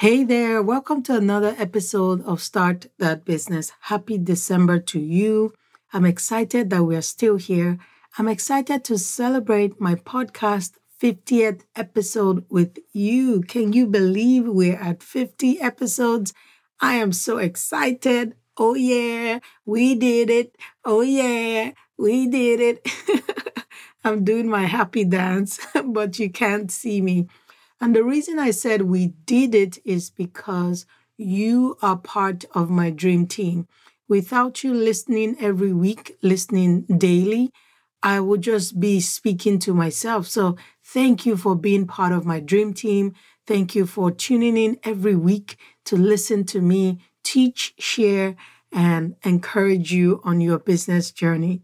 Hey there, welcome to another episode of Start That Business. Happy December to you. I'm excited that we are still here. I'm excited to celebrate my podcast 50th episode with you. Can you believe we're at 50 episodes? I am so excited. Oh, yeah, we did it. Oh, yeah, we did it. I'm doing my happy dance, but you can't see me. And the reason I said we did it is because you are part of my dream team. Without you listening every week, listening daily, I would just be speaking to myself. So thank you for being part of my dream team. Thank you for tuning in every week to listen to me teach, share, and encourage you on your business journey.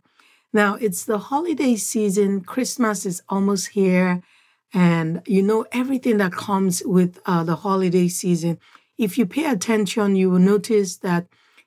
Now, it's the holiday season. Christmas is almost here. And you know everything that comes with uh, the holiday season. If you pay attention, you will notice that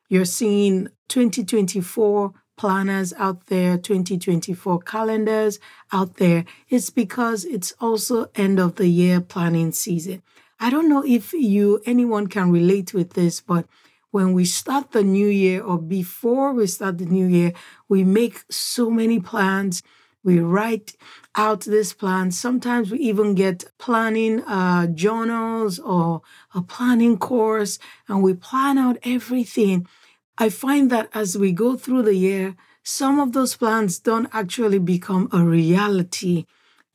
you're seeing 2024 planners out there, 2024 calendars out there. It's because it's also end of the year planning season. I don't know if you anyone can relate with this, but when we start the new year or before we start the new year, we make so many plans. We write out this plan. Sometimes we even get planning uh, journals or a planning course, and we plan out everything. I find that as we go through the year, some of those plans don't actually become a reality.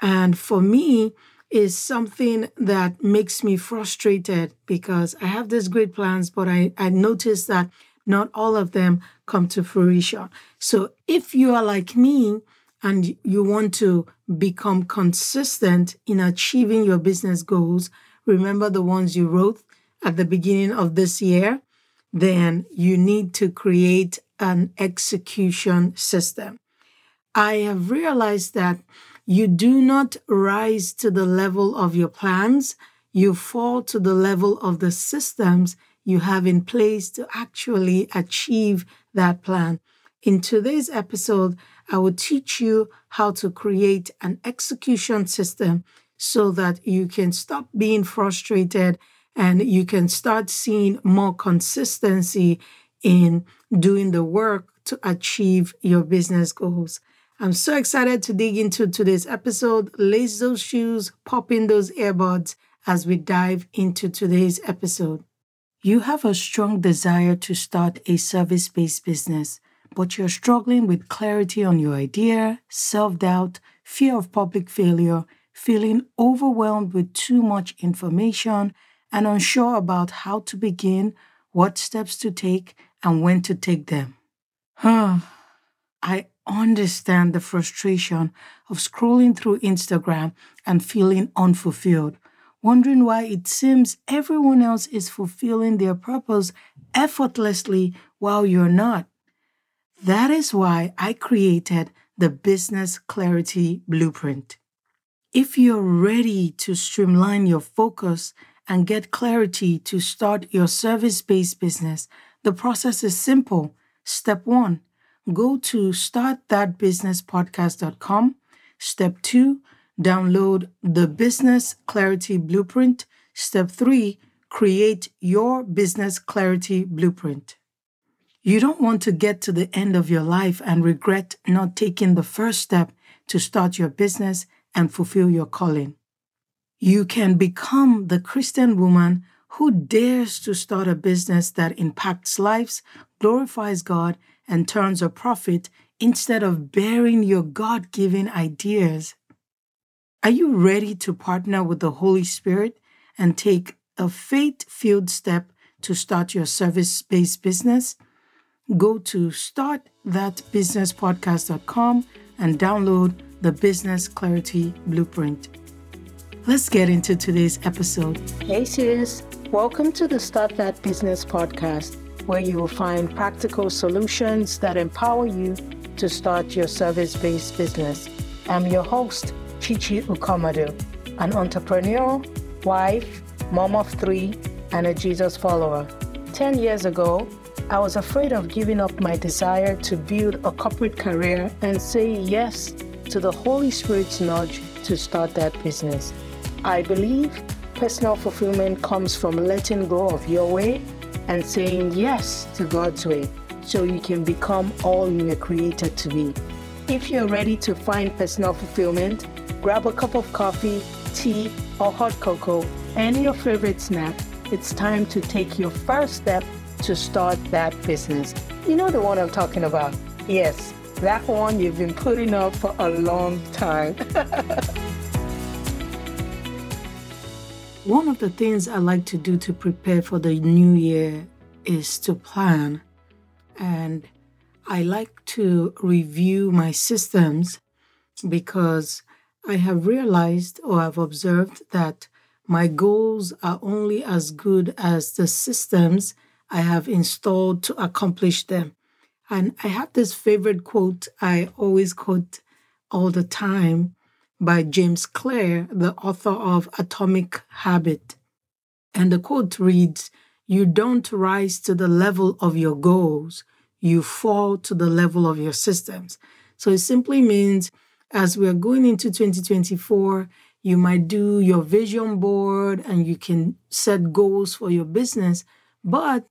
And for me, is something that makes me frustrated because I have these great plans, but I, I notice that not all of them come to fruition. So if you are like me and you want to become consistent in achieving your business goals, remember the ones you wrote at the beginning of this year, then you need to create an execution system. I have realized that you do not rise to the level of your plans, you fall to the level of the systems you have in place to actually achieve that plan. In today's episode, I will teach you how to create an execution system so that you can stop being frustrated and you can start seeing more consistency in doing the work to achieve your business goals. I'm so excited to dig into today's episode. Lace those shoes, pop in those earbuds as we dive into today's episode. You have a strong desire to start a service based business, but you're struggling with clarity on your idea, self doubt, fear of public failure, feeling overwhelmed with too much information, and unsure about how to begin, what steps to take, and when to take them. Huh. I understand the frustration of scrolling through Instagram and feeling unfulfilled, wondering why it seems everyone else is fulfilling their purpose effortlessly while you're not. That is why I created the Business Clarity Blueprint. If you're ready to streamline your focus and get clarity to start your service based business, the process is simple. Step one go to startthatbusinesspodcast.com. Step two, download the Business Clarity Blueprint. Step three, create your Business Clarity Blueprint. You don't want to get to the end of your life and regret not taking the first step to start your business and fulfill your calling. You can become the Christian woman who dares to start a business that impacts lives, glorifies God, and turns a profit instead of bearing your God given ideas. Are you ready to partner with the Holy Spirit and take a faith filled step to start your service based business? Go to startthatbusinesspodcast.com and download the Business Clarity Blueprint. Let's get into today's episode. Hey, sis. Welcome to the Start That Business podcast where you will find practical solutions that empower you to start your service based business. I'm your host, Chichi Ukomadu, an entrepreneur, wife, mom of three, and a Jesus follower. 10 years ago, I was afraid of giving up my desire to build a corporate career and say yes to the Holy Spirit's nudge to start that business. I believe personal fulfillment comes from letting go of your way and saying yes to God's way so you can become all you were created to be. If you're ready to find personal fulfillment, grab a cup of coffee, tea, or hot cocoa, and your favorite snack. It's time to take your first step to start that business. You know the one I'm talking about? Yes, that one you've been putting off for a long time. one of the things I like to do to prepare for the new year is to plan. And I like to review my systems because I have realized or I've observed that my goals are only as good as the systems I have installed to accomplish them. And I have this favorite quote I always quote all the time by James Clear, the author of Atomic Habit. And the quote reads You don't rise to the level of your goals, you fall to the level of your systems. So it simply means as we are going into 2024, you might do your vision board and you can set goals for your business. But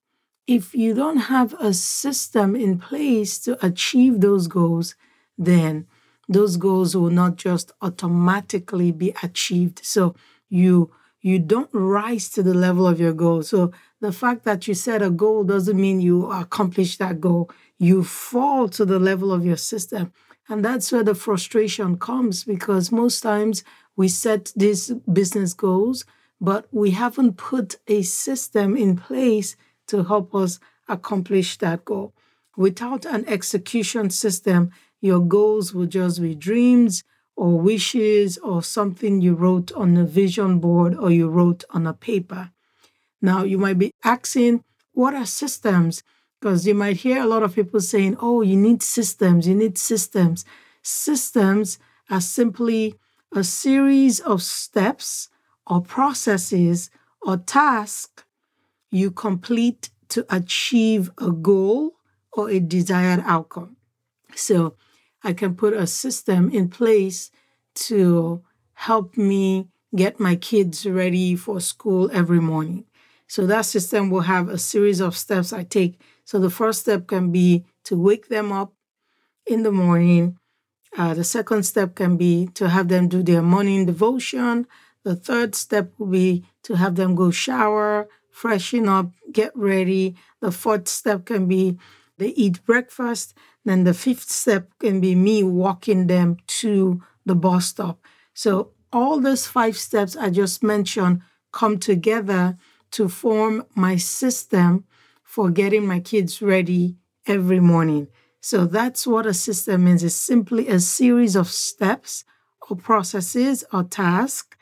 if you don't have a system in place to achieve those goals, then those goals will not just automatically be achieved. So you you don't rise to the level of your goal. So the fact that you set a goal doesn't mean you accomplish that goal. You fall to the level of your system. And that's where the frustration comes because most times we set these business goals, but we haven't put a system in place to help us accomplish that goal. Without an execution system, your goals will just be dreams or wishes or something you wrote on a vision board or you wrote on a paper. Now, you might be asking, what are systems? Because you might hear a lot of people saying, oh, you need systems, you need systems. Systems are simply a series of steps or processes or tasks you complete to achieve a goal or a desired outcome. So I can put a system in place to help me get my kids ready for school every morning. So that system will have a series of steps I take. So the first step can be to wake them up in the morning. Uh, the second step can be to have them do their morning devotion. The third step will be to have them go shower, freshen up, get ready. The fourth step can be they eat breakfast. Then the fifth step can be me walking them to the bus stop. So all those five steps I just mentioned come together to form my system for getting my kids ready every morning. So that's what a system is. It's simply a series of steps or processes or tasks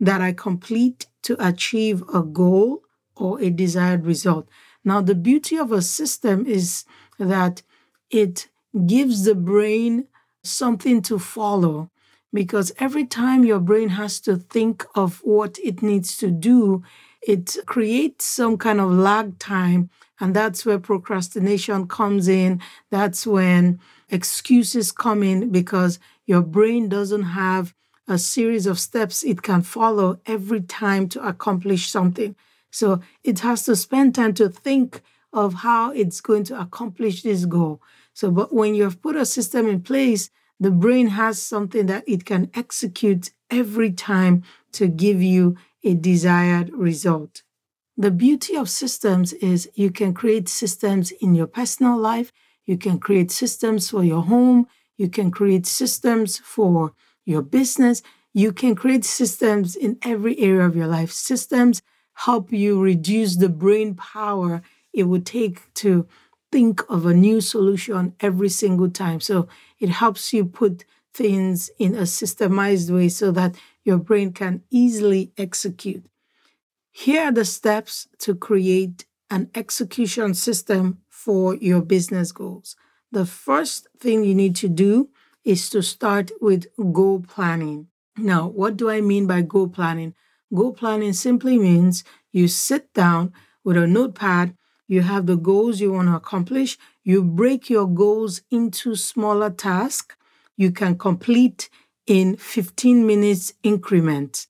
that I complete to achieve a goal or a desired result. Now, the beauty of a system is that it gives the brain something to follow because every time your brain has to think of what it needs to do, it creates some kind of lag time. And that's where procrastination comes in. That's when excuses come in because your brain doesn't have a series of steps it can follow every time to accomplish something. So it has to spend time to think of how it's going to accomplish this goal. So, but when you have put a system in place, the brain has something that it can execute every time to give you a desired result. The beauty of systems is you can create systems in your personal life, you can create systems for your home, you can create systems for your business, you can create systems in every area of your life. Systems help you reduce the brain power it would take to think of a new solution every single time. So it helps you put things in a systemized way so that your brain can easily execute. Here are the steps to create an execution system for your business goals. The first thing you need to do is to start with goal planning. Now, what do I mean by goal planning? Goal planning simply means you sit down with a notepad, you have the goals you want to accomplish, you break your goals into smaller tasks you can complete in 15 minutes increments.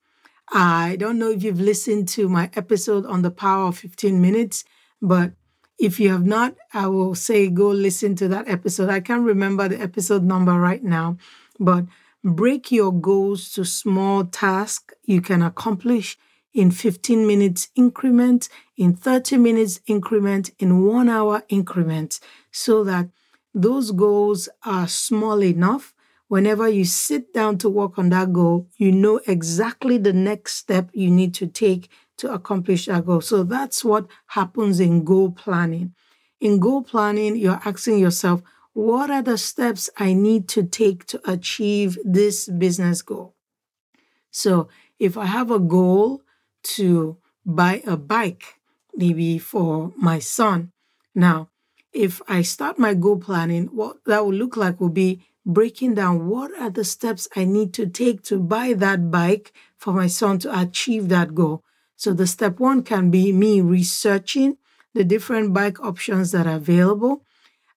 I don't know if you've listened to my episode on the power of 15 minutes, but if you have not, I will say go listen to that episode. I can't remember the episode number right now, but break your goals to small tasks you can accomplish in 15 minutes increment, in 30 minutes increment, in one hour increment, so that those goals are small enough. Whenever you sit down to work on that goal, you know exactly the next step you need to take to accomplish that goal. So that's what happens in goal planning. In goal planning, you're asking yourself, what are the steps I need to take to achieve this business goal? So if I have a goal to buy a bike, maybe for my son. Now, if I start my goal planning, what that will look like will be breaking down what are the steps I need to take to buy that bike for my son to achieve that goal. So the step one can be me researching the different bike options that are available,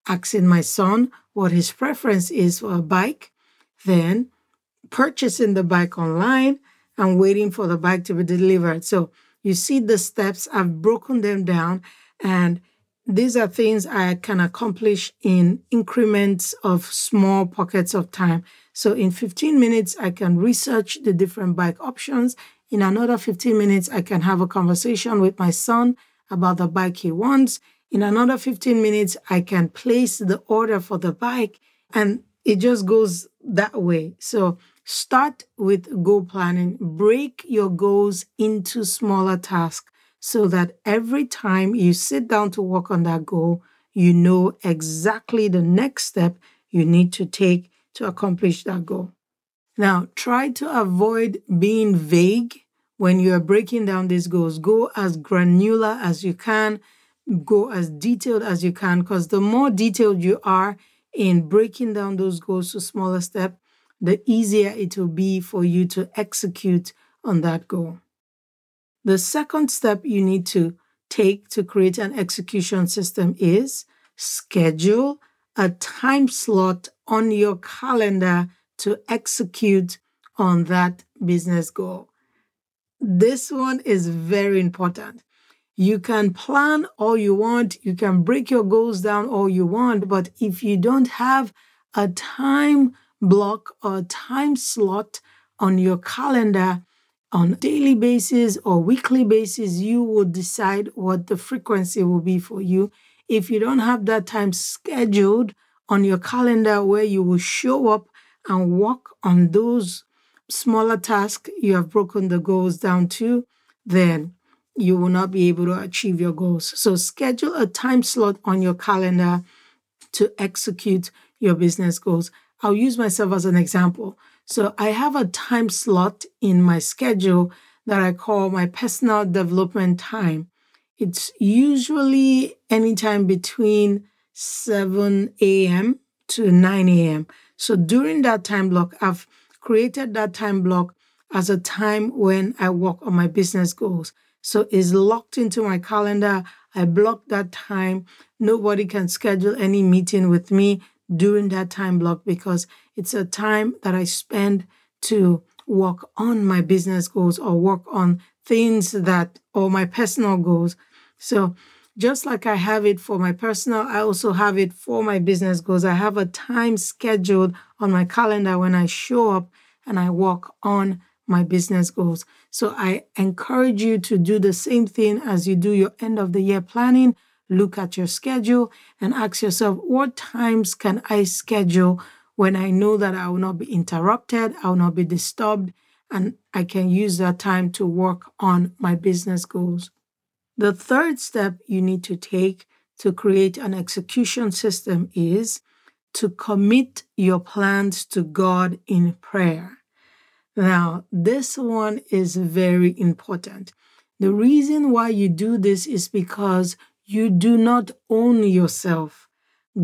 asking my son what his preference is for a bike, then purchasing the bike online and waiting for the bike to be delivered. So you see the steps, I've broken them down, and these are things I can accomplish in increments of small pockets of time. So in 15 minutes, I can research the different bike options. In another 15 minutes, I can have a conversation with my son about the bike he wants. In another 15 minutes, I can place the order for the bike, and it just goes that way. So Start with goal planning. Break your goals into smaller tasks so that every time you sit down to work on that goal, you know exactly the next step you need to take to accomplish that goal. Now, try to avoid being vague when you are breaking down these goals. Go as granular as you can, go as detailed as you can, because the more detailed you are in breaking down those goals to smaller steps, the easier it will be for you to execute on that goal. The second step you need to take to create an execution system is schedule a time slot on your calendar to execute on that business goal. This one is very important. You can plan all you want, you can break your goals down all you want, but if you don't have a time block or time slot on your calendar on daily basis or weekly basis you will decide what the frequency will be for you. If you don't have that time scheduled on your calendar where you will show up and work on those smaller tasks you have broken the goals down to then you will not be able to achieve your goals so schedule a time slot on your calendar to execute your business goals I'll use myself as an example. So I have a time slot in my schedule that I call my personal development time. It's usually anytime between 7 a.m. to 9 a.m. So during that time block, I've created that time block as a time when I work on my business goals. So it's locked into my calendar. I block that time. Nobody can schedule any meeting with me during that time block because it's a time that I spend to work on my business goals or work on things that or my personal goals. So just like I have it for my personal, I also have it for my business goals. I have a time scheduled on my calendar when I show up and I work on my business goals. So I encourage you to do the same thing as you do your end of the year planning look at your schedule and ask yourself, what times can I schedule when I know that I will not be interrupted, I will not be disturbed, and I can use that time to work on my business goals. The third step you need to take to create an execution system is to commit your plans to God in prayer. Now, this one is very important. The reason why you do this is because you do not own yourself.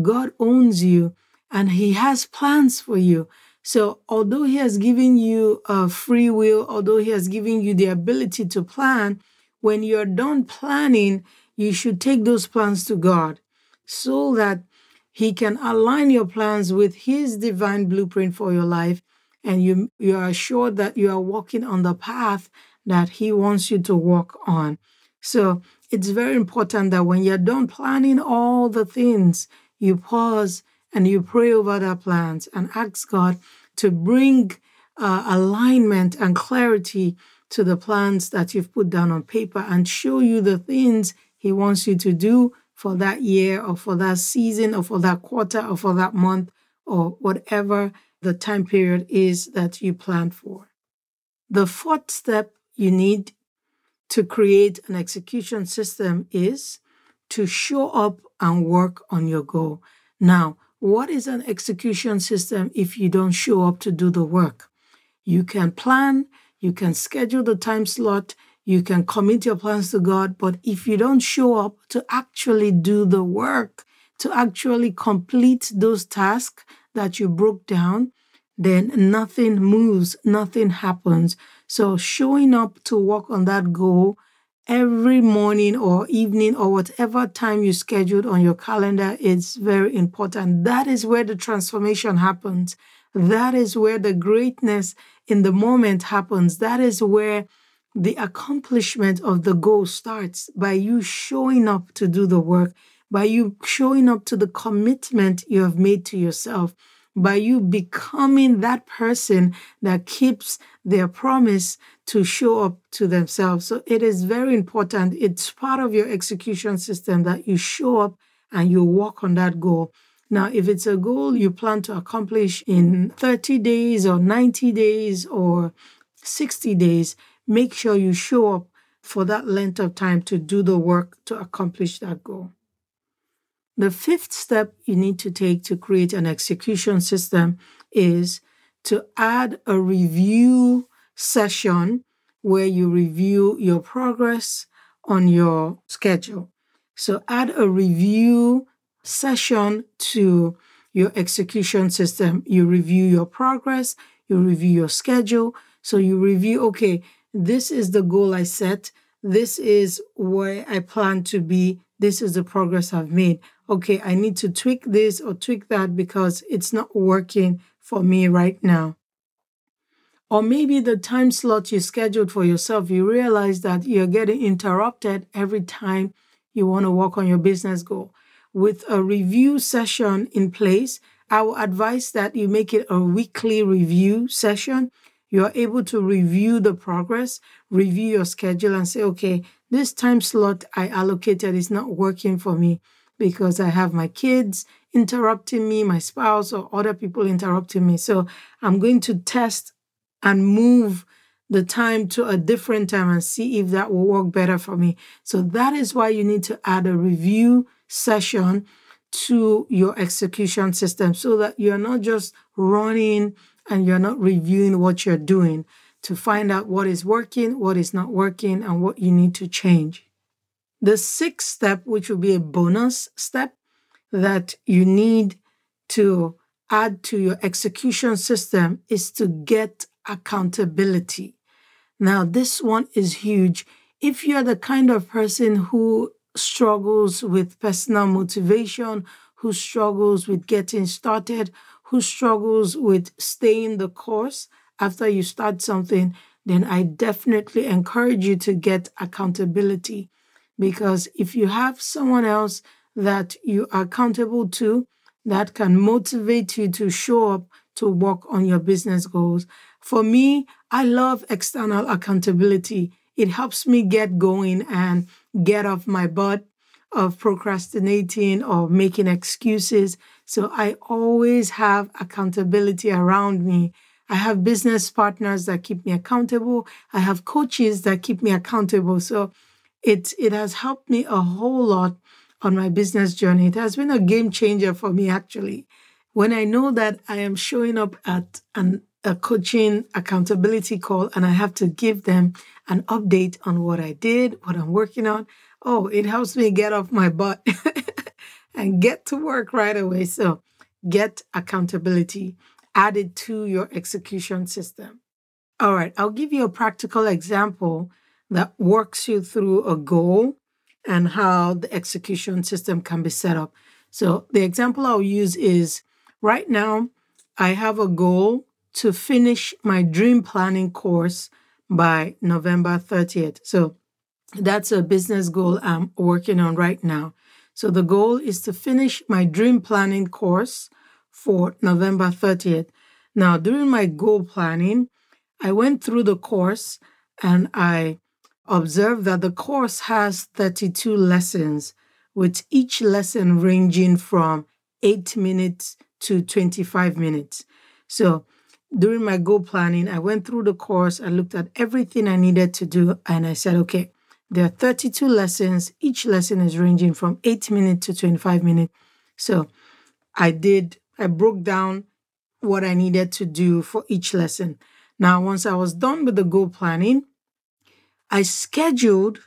God owns you and He has plans for you. So, although He has given you a free will, although He has given you the ability to plan, when you're done planning, you should take those plans to God so that He can align your plans with His divine blueprint for your life and you, you are assured that you are walking on the path that He wants you to walk on. So it's very important that when you're done planning all the things, you pause and you pray over the plans and ask God to bring uh, alignment and clarity to the plans that you've put down on paper and show you the things He wants you to do for that year or for that season or for that quarter or for that month or whatever the time period is that you plan for. The fourth step you need to create an execution system is to show up and work on your goal. Now, what is an execution system if you don't show up to do the work? You can plan, you can schedule the time slot, you can commit your plans to God, but if you don't show up to actually do the work, to actually complete those tasks that you broke down, then nothing moves, nothing happens. So, showing up to work on that goal every morning or evening or whatever time you scheduled on your calendar is very important. That is where the transformation happens. That is where the greatness in the moment happens. That is where the accomplishment of the goal starts by you showing up to do the work, by you showing up to the commitment you have made to yourself, by you becoming that person that keeps their promise to show up to themselves. So it is very important. It's part of your execution system that you show up and you work on that goal. Now, if it's a goal you plan to accomplish in 30 days or 90 days or 60 days, make sure you show up for that length of time to do the work to accomplish that goal. The fifth step you need to take to create an execution system is to add a review session where you review your progress on your schedule. So add a review session to your execution system. You review your progress, you review your schedule. So you review, okay, this is the goal I set. This is where I plan to be. This is the progress I've made okay, I need to tweak this or tweak that because it's not working for me right now. Or maybe the time slot you scheduled for yourself, you realize that you're getting interrupted every time you want to work on your business goal. With a review session in place, I will advise that you make it a weekly review session. You are able to review the progress, review your schedule, and say, okay, this time slot I allocated is not working for me because I have my kids interrupting me, my spouse, or other people interrupting me. So I'm going to test and move the time to a different time and see if that will work better for me. So that is why you need to add a review session to your execution system so that you're not just running and you're not reviewing what you're doing to find out what is working, what is not working, and what you need to change. The sixth step, which will be a bonus step that you need to add to your execution system, is to get accountability. Now, this one is huge. If you're the kind of person who struggles with personal motivation, who struggles with getting started, who struggles with staying the course after you start something, then I definitely encourage you to get accountability. Because if you have someone else that you are accountable to, that can motivate you to show up to work on your business goals. For me, I love external accountability. It helps me get going and get off my butt of procrastinating or making excuses. So I always have accountability around me. I have business partners that keep me accountable. I have coaches that keep me accountable. So it it has helped me a whole lot on my business journey. It has been a game changer for me actually. When I know that I am showing up at an a coaching accountability call and I have to give them an update on what I did, what I'm working on. Oh, it helps me get off my butt and get to work right away. So, get accountability added to your execution system. All right, I'll give you a practical example that works you through a goal and how the execution system can be set up. So, the example I'll use is right now, I have a goal to finish my dream planning course by November 30th. So that's a business goal I'm working on right now. So the goal is to finish my dream planning course for November 30th. Now, during my goal planning, I went through the course and I observed that the course has 32 lessons, with each lesson ranging from 8 minutes to 25 minutes. So, during my goal planning, I went through the course, I looked at everything I needed to do, and I said, okay, there are 32 lessons. Each lesson is ranging from 8 minutes to 25 minutes. So I did, I broke down what I needed to do for each lesson. Now, once I was done with the goal planning, I scheduled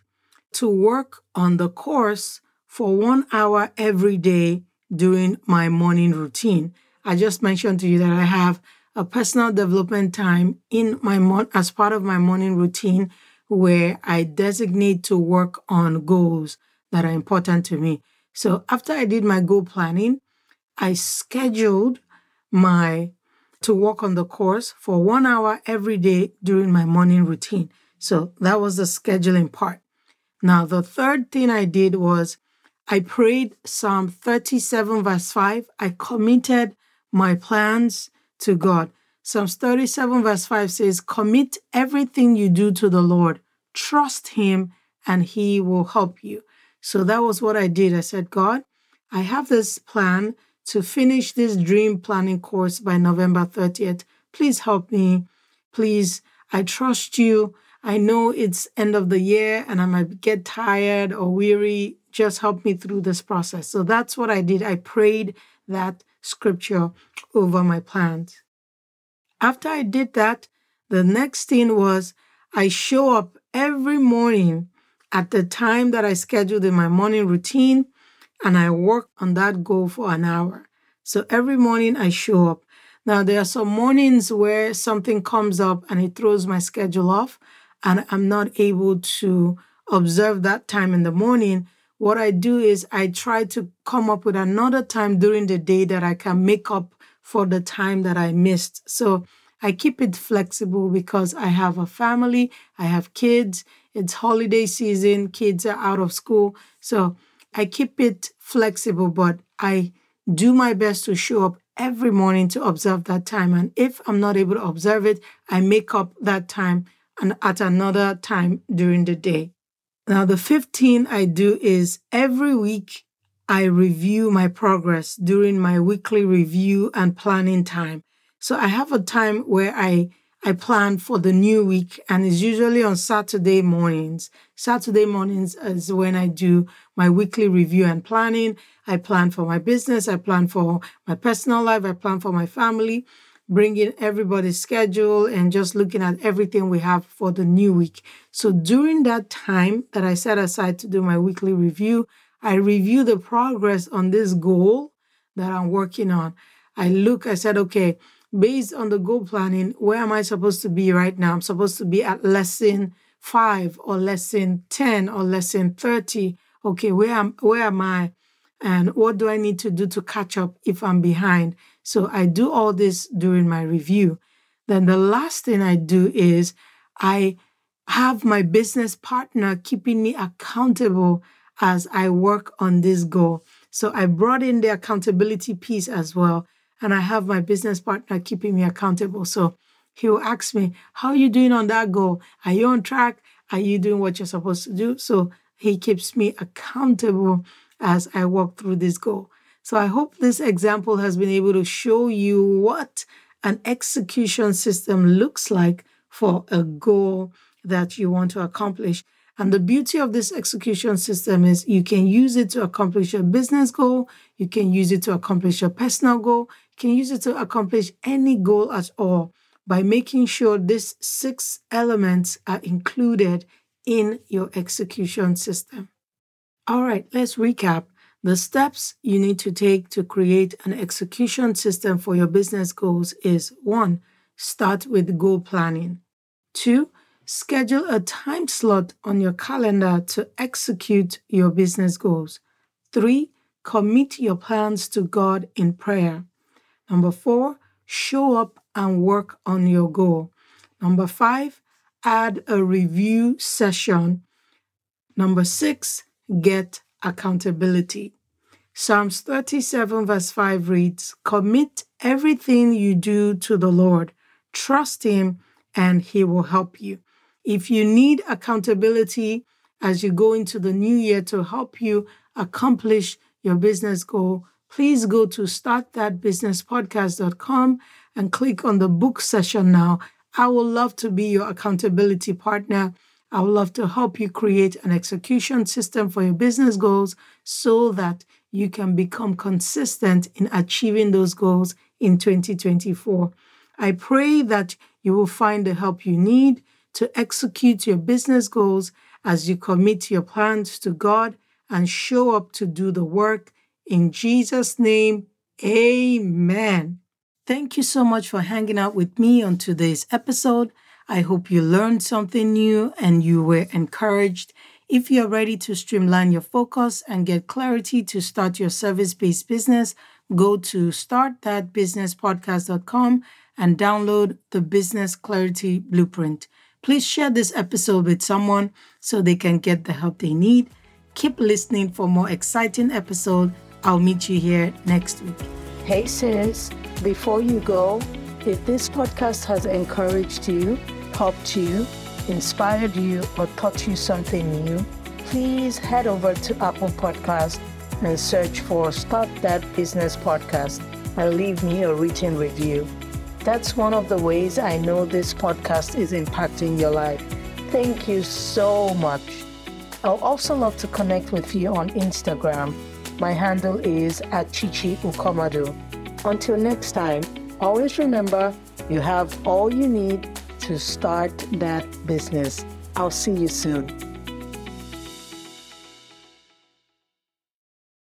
to work on the course for one hour every day during my morning routine. I just mentioned to you that I have a personal development time in my as part of my morning routine where I designate to work on goals that are important to me. So after I did my goal planning, I scheduled my to work on the course for one hour every day during my morning routine. So that was the scheduling part. Now, the third thing I did was I prayed Psalm 37, verse 5. I committed my plans to God. Psalms 37, verse 5 says, Commit everything you do to the Lord, trust Him, and He will help you. So that was what I did. I said, God, I have this plan to finish this dream planning course by November 30th. Please help me. Please, I trust you. I know it's end of the year and I might get tired or weary. Just help me through this process. So that's what I did. I prayed that scripture over my plans. After I did that, the next thing was I show up every morning at the time that I scheduled in my morning routine and I work on that goal for an hour. So every morning I show up. Now, there are some mornings where something comes up and it throws my schedule off, and I'm not able to observe that time in the morning. What I do is I try to come up with another time during the day that I can make up for the time that I missed. So I keep it flexible because I have a family, I have kids, it's holiday season, kids are out of school. So I keep it flexible, but I do my best to show up every morning to observe that time. And if I'm not able to observe it, I make up that time and at another time during the day. Now, the 15 I do is every week I review my progress during my weekly review and planning time. So I have a time where I I plan for the new week and it's usually on Saturday mornings. Saturday mornings is when I do my weekly review and planning. I plan for my business, I plan for my personal life, I plan for my family, bringing everybody's schedule and just looking at everything we have for the new week. So during that time that I set aside to do my weekly review, I review the progress on this goal that I'm working on. I look, I said, okay, based on the goal planning, where am I supposed to be right now? I'm supposed to be at lesson five or lesson 10 or lesson 30. Okay, where am, where am I? And what do I need to do to catch up if I'm behind? So I do all this during my review. Then the last thing I do is I have my business partner keeping me accountable as I work on this goal. So I brought in the accountability piece as well. And I have my business partner keeping me accountable. So he will ask me, How are you doing on that goal? Are you on track? Are you doing what you're supposed to do? So he keeps me accountable as I walk through this goal. So I hope this example has been able to show you what an execution system looks like for a goal that you want to accomplish. And the beauty of this execution system is you can use it to accomplish a business goal, you can use it to accomplish a personal goal, can use it to accomplish any goal at all by making sure these six elements are included in your execution system. All right, let's recap. The steps you need to take to create an execution system for your business goals is one, start with goal planning. Two, Schedule a time slot on your calendar to execute your business goals. Three, commit your plans to God in prayer. Number four, show up and work on your goal. Number five, add a review session. Number six, get accountability. Psalms 37, verse 5 reads Commit everything you do to the Lord, trust Him, and He will help you. If you need accountability as you go into the new year to help you accomplish your business goal, please go to startthatbusinesspodcast.com and click on the book session now. I would love to be your accountability partner. I would love to help you create an execution system for your business goals so that you can become consistent in achieving those goals in 2024. I pray that you will find the help you need to execute your business goals as you commit your plans to God and show up to do the work. In Jesus' name, amen. Thank you so much for hanging out with me on today's episode. I hope you learned something new and you were encouraged. If you're ready to streamline your focus and get clarity to start your service based business, go to startthatbusinesspodcast.com and download the Business Clarity Blueprint. Please share this episode with someone so they can get the help they need. Keep listening for more exciting episodes. I'll meet you here next week. Hey sis, before you go, if this podcast has encouraged you, helped you, inspired you, or taught you something new, please head over to Apple Podcast and search for Start That Business Podcast and leave me a written review. That's one of the ways I know this podcast is impacting your life. Thank you so much. I'll also love to connect with you on Instagram. My handle is at Chichi Ukomadu. Until next time, always remember you have all you need to start that business. I'll see you soon.